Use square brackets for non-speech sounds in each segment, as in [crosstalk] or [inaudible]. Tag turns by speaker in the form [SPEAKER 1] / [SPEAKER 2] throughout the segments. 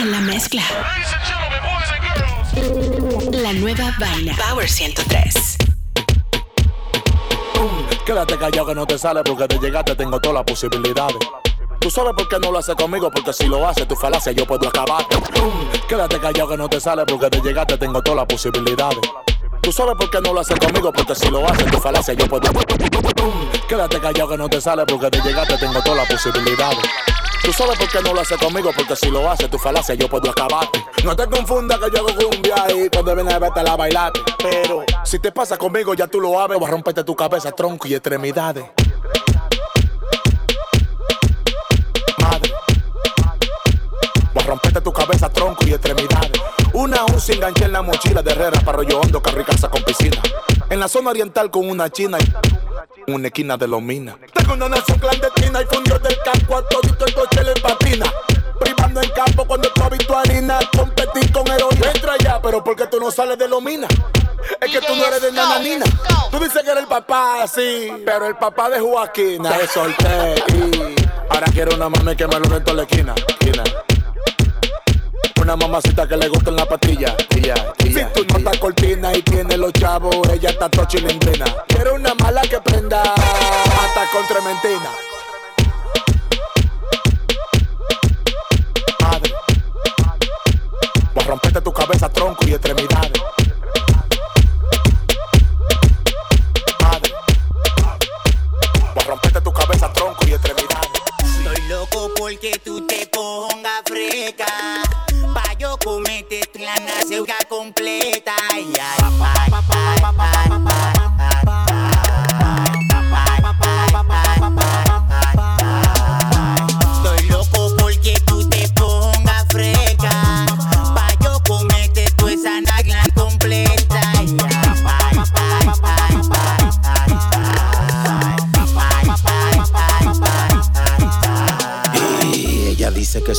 [SPEAKER 1] En la mezcla. La nueva vaina. Power 103.
[SPEAKER 2] Quédate callado que no te sale porque de llegaste tengo todas las posibilidades. Tú sabes por qué no lo haces conmigo, porque si lo haces tu falacia yo puedo acabarte. Quédate callado que no te sale porque de llegaste tengo todas las posibilidades. Tú sabes por qué no lo haces conmigo, porque si lo haces tu falacia yo puedo. Quédate callado que no te sale porque de llegaste tengo todas las posibilidades. Tú sabes por qué no lo haces conmigo, porque si lo haces tu falacia yo puedo acabarte. No te confundas que yo hago cumbia y cuando vienes a verte la bailate. Pero si te pasa conmigo ya tú lo sabes, voy a romperte tu cabeza, tronco y extremidades. Madre. Voy a romperte tu cabeza, tronco y extremidades. Una once enganché en la mochila de Herrera para rollo hondo, carro con piscina. En la zona oriental con una china y una esquina de los minas. Tengo una nación clandestina y fundió del campo a todito el coche le patina. Privando en campo cuando tú tu harina, competir con heroína. Entra ya, pero porque tú no sales de los minas. Es que tú no eres de nananina. Tú dices que eres el papá, sí, pero el papá de Joaquín. Te solté y ahora quiero una mami que me lo en la esquina. esquina. Una mamacita que le gusta en la patilla. Tía, si tú no estás cortina y tienes los chavos, ella está tochilindrina. Quiero una mala que prenda hasta con trementina.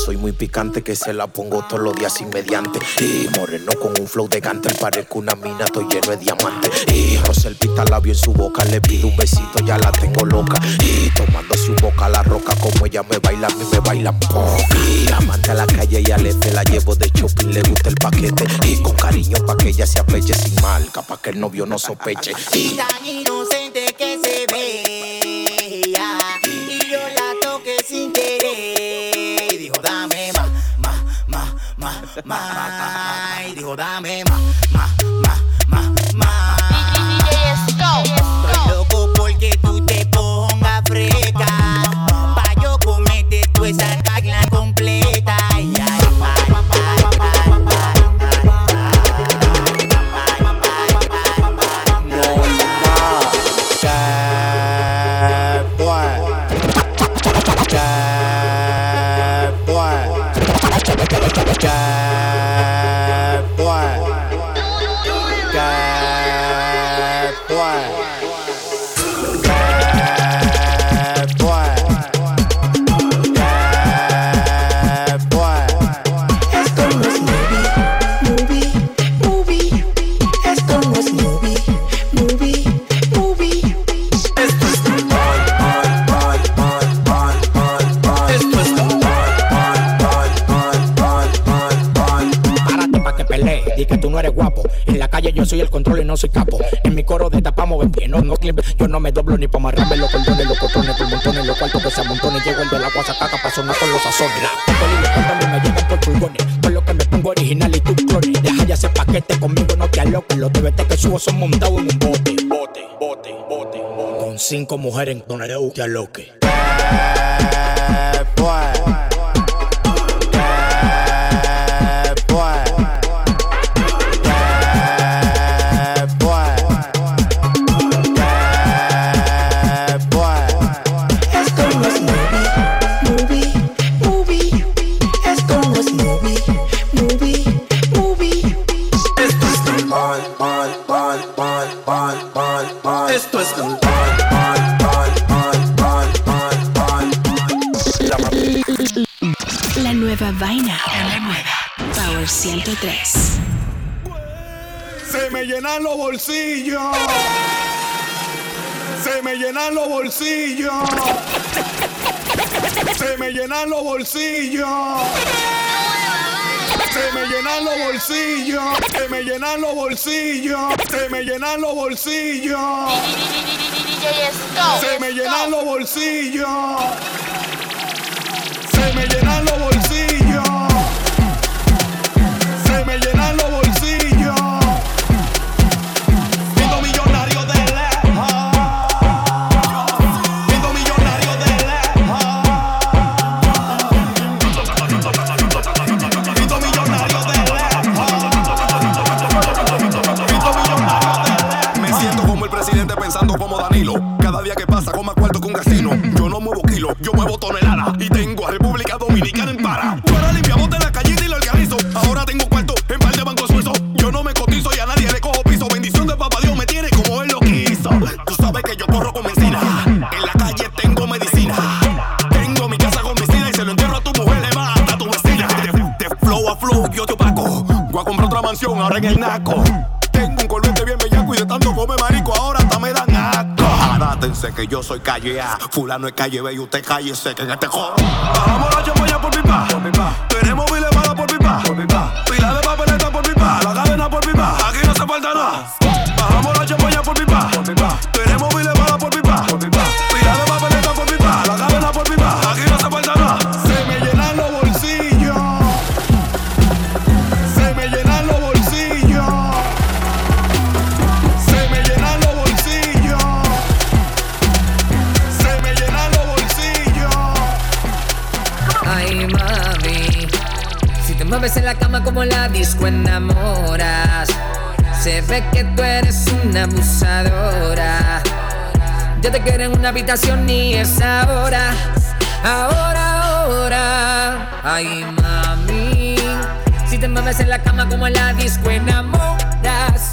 [SPEAKER 3] Soy muy picante, que se la pongo todos los días sin mediante. Y moreno con un flow de gante, parezco una mina, estoy lleno de diamantes. Y Rosel pita labio en su boca, le pido un besito, ya la tengo loca. Y tomándose un boca la roca, como ella me baila, a mí me bailan po. Y amante a la calle y Alefe la llevo de shopping, le gusta el paquete. Y con cariño pa' que ella se apeche sin marca, pa' que el novio no sospeche. Y
[SPEAKER 4] más, más y dijo dame
[SPEAKER 5] no
[SPEAKER 6] soy capo. En mi coro de tapamos en pie, no, no. Yo no me doblo ni pa' amarrarme los cordones, los cotones, por montones, los cuartos que se amontonen. Llego el de la guasacaca pa' sonar con los sazones. Los me llegan por pulgones. Por lo que me pongo original y tú clones. Deja ya ese paquete conmigo, no te aloques. Los TBT que subo son montados en un bote. Bote, bote, bote, bote. Con cinco mujeres en donareu te aloque.
[SPEAKER 2] Llenan los bolsillos. Se me llenan los bolsillos. Se me llenan los bolsillos. llenan los bolsillos, se me llenan los bolsillos, se me llenan los bolsillos. Se me llenan los bolsillos.
[SPEAKER 7] En el naco. Tengo un colvete bien bellaco y de tanto come marico ahora hasta me dan asco. Adátense que yo soy calle A, fulano es calle B y usted cállese que en este juego. Bajamos la champaña por pipa, tenemos miles balas
[SPEAKER 8] abusadora. Yo te quiero en una habitación y es ahora. Ahora, ahora. Ay, mami. Si te mueves en la cama como la disco enamoras.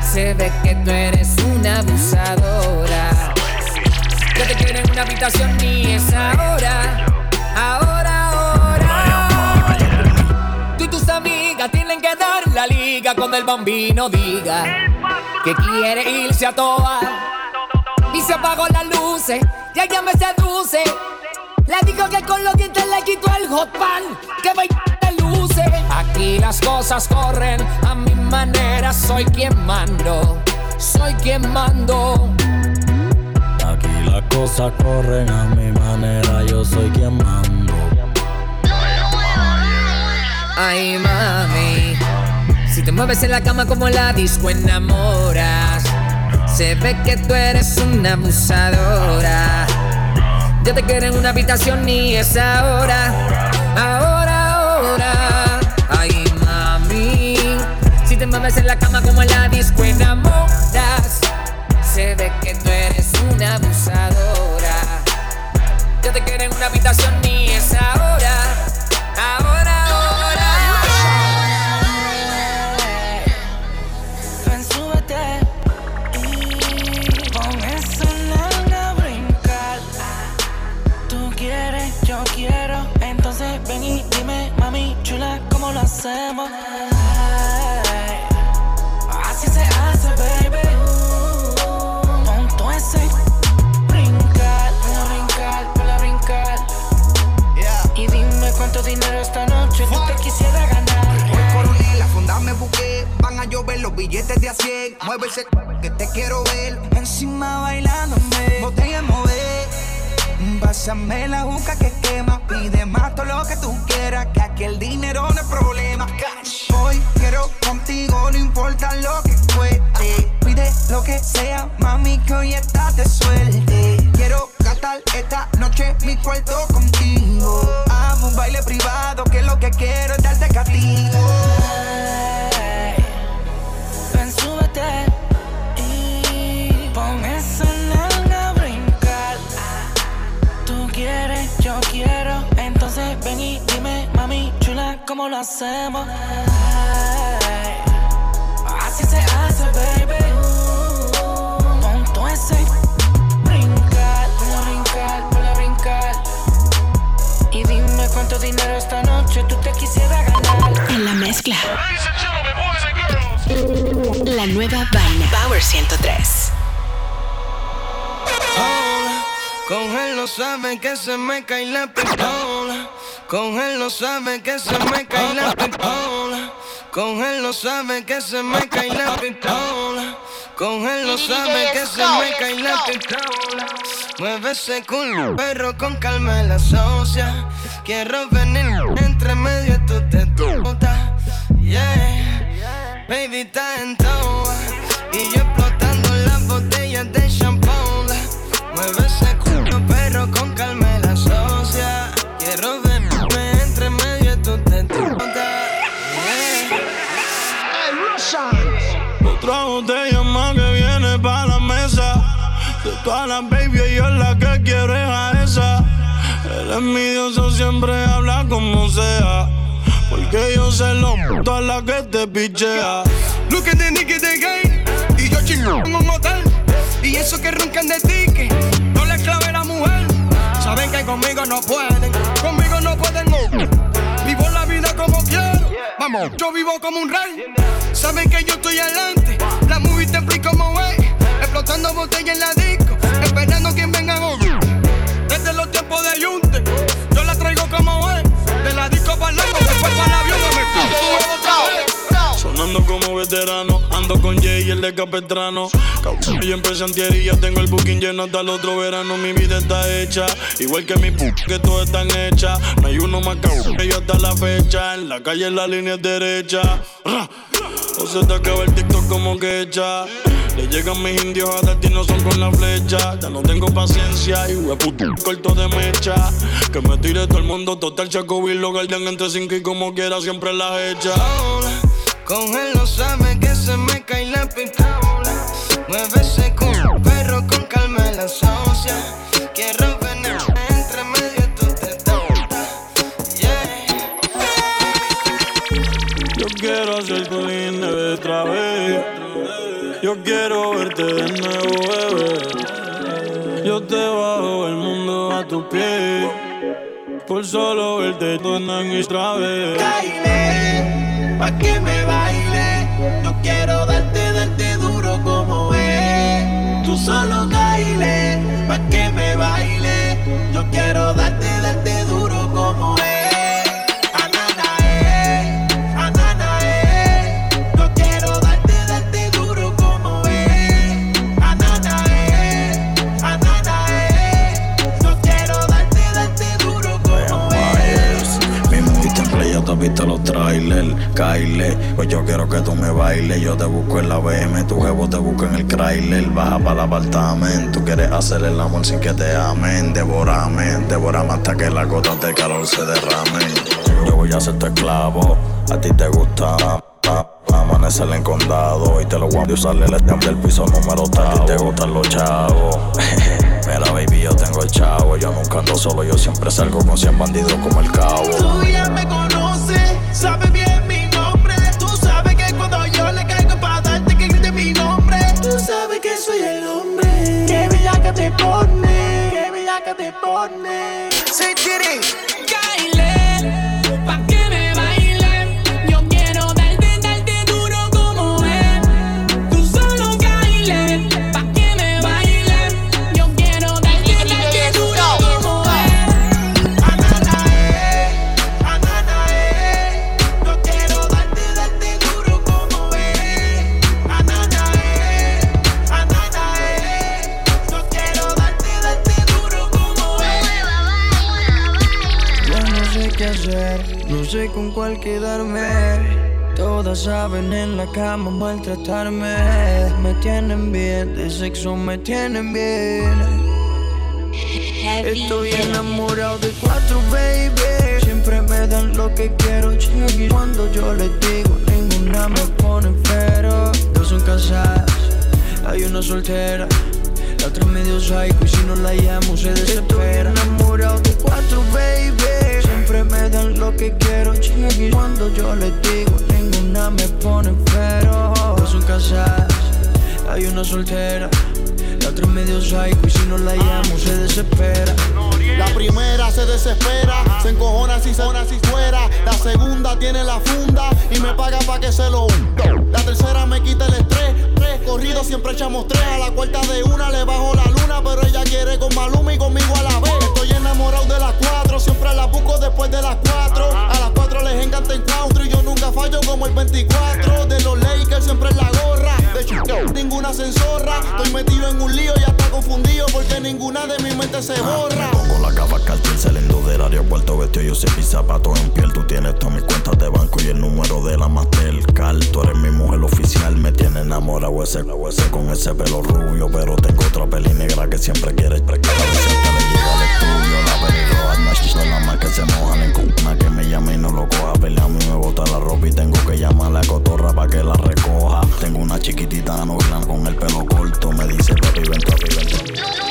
[SPEAKER 8] Se ve que tú eres una abusadora. Yo te quiero en una habitación y es ahora. Ahora, ahora. Tú y tus amigas tienen que dar la liga cuando el bambino diga que quiere irse a toa. Y se apagó las luces, y ella me seduce. Le digo que con los dientes le quito el hot pan, que va y luce. Aquí las cosas corren a mi manera, soy quien mando, soy quien mando.
[SPEAKER 9] Aquí las cosas corren a mi manera, yo soy quien mando.
[SPEAKER 8] Ay, mami. Si te mueves en la cama como la disco enamoras. Se ve que tú eres una abusadora. Yo te quiero en una habitación y es ahora. Ahora, ahora. Ay, mami. Si te mueves en la cama como la disco enamoras. Se ve que tú eres una abusadora. Yo te quiero en una habitación y es ahora.
[SPEAKER 5] Hacemos? Ay, Así se hace, baby. Pon todo ese brincar, ponla a brincar, ponla a brincar. Y dime cuánto dinero esta noche tú te quisiera ganar.
[SPEAKER 10] Voy por un lila, funda me busqué. Van a llover los billetes de a 100. Mueve ese que te quiero ver.
[SPEAKER 5] Encima bailándome,
[SPEAKER 10] Botella mover.
[SPEAKER 5] Pásame la juca que quema. Pide más todo lo que tú quieras, que aquí el dinero no es problema.
[SPEAKER 10] Hoy quiero contigo, no importa lo que cueste.
[SPEAKER 5] Pide lo que sea, mami, que hoy estás de suerte.
[SPEAKER 10] Quiero gastar esta noche mi cuarto contigo.
[SPEAKER 5] Amo un baile privado, que lo que quiero es darte castigo. ¿Cómo lo hacemos? Ay, Así se hace, baby. Pon todo ese brincar, ponla a brincar, a brincar. Y dime cuánto dinero esta noche tú te quisieras ganar.
[SPEAKER 1] En la mezcla. La nueva vaina. Power 103.
[SPEAKER 5] Con él no sabe que se me cae la pistola. Con él no sabe que se me cae la pistola.
[SPEAKER 11] Con él no sabe que se me cae la pistola. Con él no sabe que se me cae la pistola. Mueve ese culo, perro con calma la socia. Quiero venir entre medio de tu tetuta. Yeah, baby está en toa.
[SPEAKER 12] Envidioso siempre habla como sea. Porque yo sé lo a la que te pichea.
[SPEAKER 11] At the nigga de gay. Y yo chingo en un hotel. Y eso que roncan de ti, que no les clave la mujer. Saben que conmigo no pueden, conmigo no pueden. Vivo la vida como quiero. Vamos, yo vivo como un rey. Saben que yo estoy adelante. La movie te explico es. Explotando botella en la disco. Esperando quien venga a Desde los tiempos de Yunte. Me.
[SPEAKER 12] Sonando como veterano, ando con Jay y el de Capetrano. Y empecé antier y ya tengo el booking lleno hasta el otro verano. Mi vida está hecha, igual que mi p que todas están hechas. No hay uno más cabrón que yo hasta la fecha. En la calle la línea es derecha. O se te acaba el TikTok como que echa. Le llegan mis indios a destino son con la flecha. Ya no tengo paciencia y puto corto de mecha. Que me tire todo el mundo total chaco y lo guardian entre cinco y como quiera siempre la hecha.
[SPEAKER 11] Con él no sabe que se me cae la pistola. Mueve ese culo, perro con calma la socia. Quiero
[SPEAKER 12] Por solo verte en mi vez
[SPEAKER 13] pa' que me baile. Yo quiero
[SPEAKER 9] que tú me bailes. Yo te busco en la BM, tu jevo te busco en el trailer. Baja para el apartamento. Quieres hacer el amor sin que te amen. Devorame, devorame hasta que las gotas de calor se derramen. Yo voy a ser tu esclavo. A ti te gusta. Amanecer en condado y te lo voy a usarle el del piso número tal. Te gustan los chavos. [laughs] Mira, baby, yo tengo el chavo. Yo nunca ando solo, yo siempre salgo con 100 bandidos como el cabo.
[SPEAKER 13] Tú ya me conoces, sabes que te
[SPEAKER 11] Say, con cuál quedarme. Todas saben en la cama maltratarme. Me tienen bien, de sexo me tienen bien. Estoy enamorado de cuatro, baby. Siempre me dan lo que quiero, Y Cuando yo les digo, ninguna me pone pero. Dos son casadas, hay una soltera. La otra medio psycho y si no la llamo se desespera. Estoy enamorado de cuatro, baby. Siempre me dan lo que quiero, Y Cuando yo les digo, ninguna me pone pero. Dos son casadas, hay una soltera. La otra medio psycho y si no la llamo se desespera.
[SPEAKER 2] La primera se desespera, se encojona si se si fuera. La segunda tiene la funda y me paga pa' que se lo La tercera me quita el estrés. Corrido siempre echamos tres. A la cuarta de una le bajo la luna, pero ella quiere con Maluma y conmigo a la vez. Estoy enamorado de las cuatro, siempre la busco después de las cuatro. A las cuatro les encanta el country y yo nunca fallo como
[SPEAKER 14] el 24. De los Lakers siempre en la gorra. De hecho, ninguna censorra. Estoy metido en un lío y hasta confundido porque ninguna de mi mente se borra.
[SPEAKER 9] Pongo la gafa cartel saliendo del aeropuerto vestido yo sé mis zapatos en piel. Tú tienes todas mis cuentas de banco y el número de la Mastercard. Tú eres mi mujer oficial, me tiene enamorado ese, ese con ese pelo rubio. Pero tengo otra peli negra que siempre quiere precaver. Siempre le llega al estudio, la Quizá las más que se mojan en cuna que me llame y no lo coja. Pelea a mí me bota la ropa y tengo que llamar a la cotorra para que la recoja. Tengo una chiquitita novela con el pelo corto. Me dice papi, ven, papi, ven.